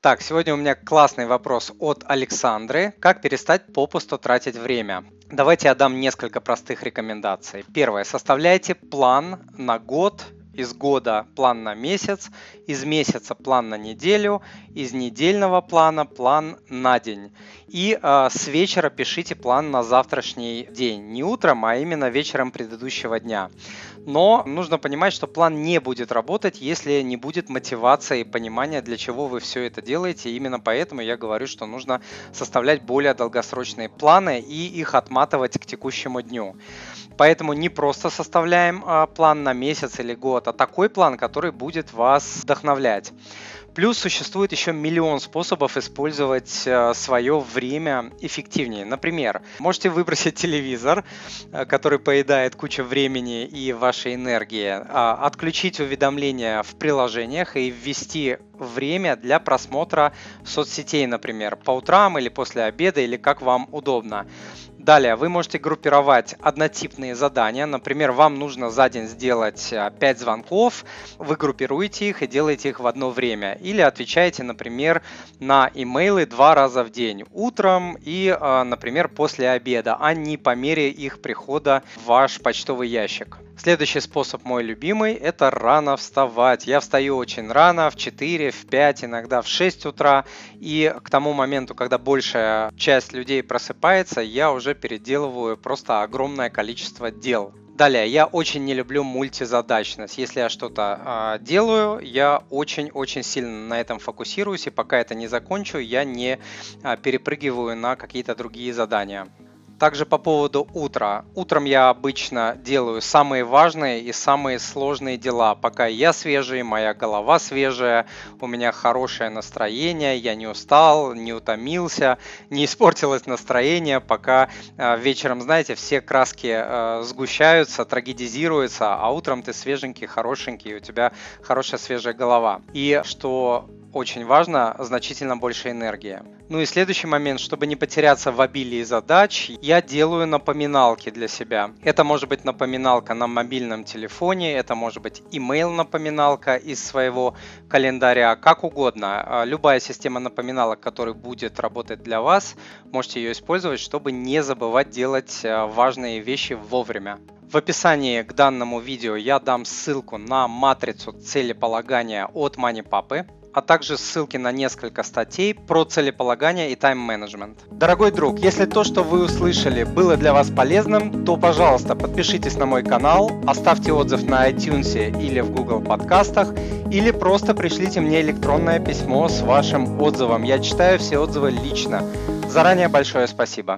Так, сегодня у меня классный вопрос от Александры. Как перестать попусту тратить время? Давайте я дам несколько простых рекомендаций. Первое. Составляйте план на год из года план на месяц, из месяца план на неделю, из недельного плана план на день. И э, с вечера пишите план на завтрашний день. Не утром, а именно вечером предыдущего дня. Но нужно понимать, что план не будет работать, если не будет мотивации и понимания, для чего вы все это делаете. Именно поэтому я говорю, что нужно составлять более долгосрочные планы и их отматывать к текущему дню. Поэтому не просто составляем а, план на месяц или год, а такой план, который будет вас вдохновлять. Плюс существует еще миллион способов использовать э, свое время эффективнее. Например, можете выбросить телевизор, э, который поедает кучу времени и вашей энергии, а, отключить уведомления в приложениях и ввести время для просмотра соцсетей, например, по утрам или после обеда, или как вам удобно. Далее вы можете группировать однотипные задания. Например, вам нужно за день сделать 5 э, звонков, вы группируете их и делаете их в одно время. Или отвечаете, например, на имейлы два раза в день, утром и, э, например, после обеда, а не по мере их прихода в ваш почтовый ящик. Следующий способ мой любимый – это рано вставать. Я встаю очень рано, в 4, в 5, иногда в 6 утра. И к тому моменту, когда большая часть людей просыпается, я уже переделываю просто огромное количество дел. Далее, я очень не люблю мультизадачность. Если я что-то э, делаю, я очень-очень сильно на этом фокусируюсь, и пока это не закончу, я не э, перепрыгиваю на какие-то другие задания. Также по поводу утра. Утром я обычно делаю самые важные и самые сложные дела. Пока я свежий, моя голова свежая, у меня хорошее настроение, я не устал, не утомился, не испортилось настроение, пока э, вечером, знаете, все краски э, сгущаются, трагедизируются, а утром ты свеженький, хорошенький, у тебя хорошая свежая голова. И что очень важно, значительно больше энергии. Ну и следующий момент, чтобы не потеряться в обилии задач, я делаю напоминалки для себя. Это может быть напоминалка на мобильном телефоне, это может быть email напоминалка из своего календаря, как угодно. А, любая система напоминалок, которая будет работать для вас, можете ее использовать, чтобы не забывать делать а, важные вещи вовремя. В описании к данному видео я дам ссылку на матрицу целеполагания от MoneyPapы а также ссылки на несколько статей про целеполагание и тайм-менеджмент. Дорогой друг, если то, что вы услышали, было для вас полезным, то, пожалуйста, подпишитесь на мой канал, оставьте отзыв на iTunes или в Google подкастах, или просто пришлите мне электронное письмо с вашим отзывом. Я читаю все отзывы лично. Заранее большое спасибо.